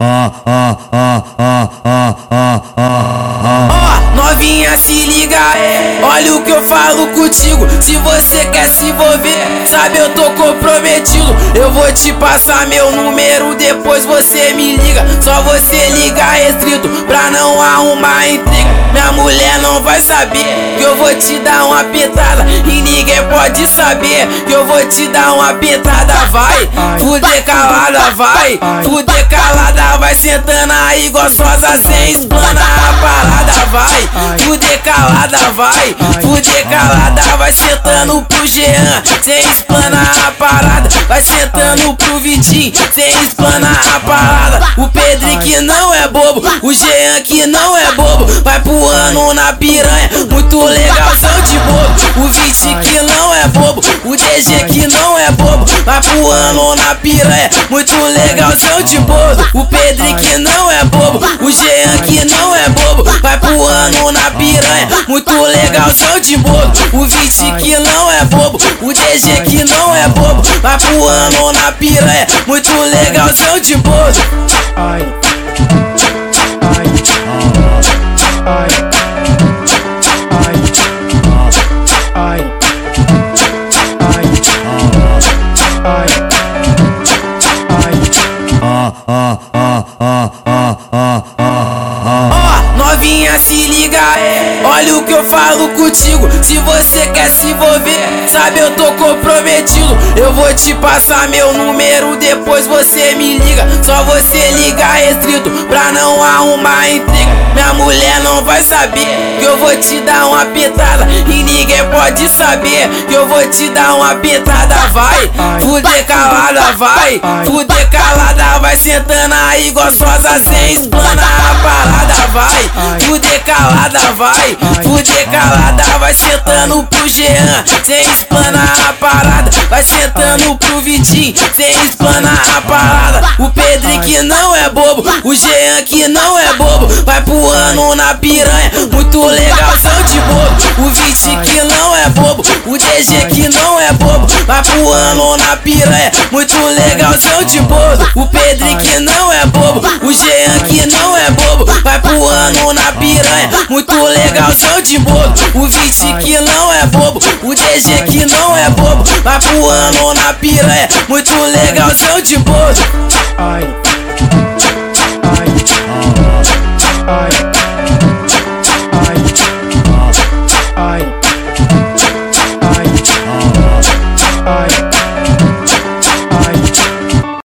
ah, ah, ah, ah, ah, ah, ah. Ó, novinha se liga, é. olha o que eu falo contigo. Se você quer se envolver, sabe eu tô comprometido. Eu vou te passar meu número, depois você me liga. Só você ligar restrito pra não arrumar intriga. Minha mulher não vai saber que eu vou te dar uma pitada e ninguém pode saber que eu vou te dar uma pitada. Vai, fuder calada, vai, fuder calada vai sentando aí gostosa sem explanar a parada, vai. Fuder calada, vai. Fuder calada, vai sentando pro Jean sem explanar a parada. Vai sentando pro Vitinho sem explanar a parada. O Pedro que não é bobo, o Jean que não é bobo. Vai pulando na piranha, muito legal, são de bobo. O Vitinho que não é bobo, o DG que não é bobo. Vai pulando na piranha, muito legal, são de bobo. O Pedro que não é bobo, muito são de bobo. O Viti que não é bobo, o DG que não é bobo, vai pulando na piranha, muito legal, são de bobo. Ai, ai, ai, ai, ai, ai, ah, ah. Ó, novinha se liga, é. O que eu falo contigo. Se você quer se envolver, sabe eu tô comprometido. Eu vou te passar meu número, depois você me liga. Só você ligar restrito pra não arrumar intriga. Minha mulher não vai saber que eu vou te dar uma pitada e ninguém pode saber que eu vou te dar uma pitada. Vai, fuder calada, vai, fuder calada, vai sentando aí gostosa sem explanar a parada. Vai, fuder calada, vai, fuder calada, vai sentando pro Jean sem explanar a parada. Vai sentando pro Vitinho sem explanar a parada. O Pedro que não é bobo, o Jean que não é bobo, vai pulando na piranha, muito legal, são de bobo. O Vitinho que não é bobo, o DG que não é bobo, vai pulando na piranha, muito legal, são de bobo. O Pedro que não é bobo, o Jean que não é bobo, vai pulando na piranha, muito legal, são de bobo. O Vitinho que não é bobo, o DG que não é bobo, vai pulando na piranha, muito legal, são de bobo.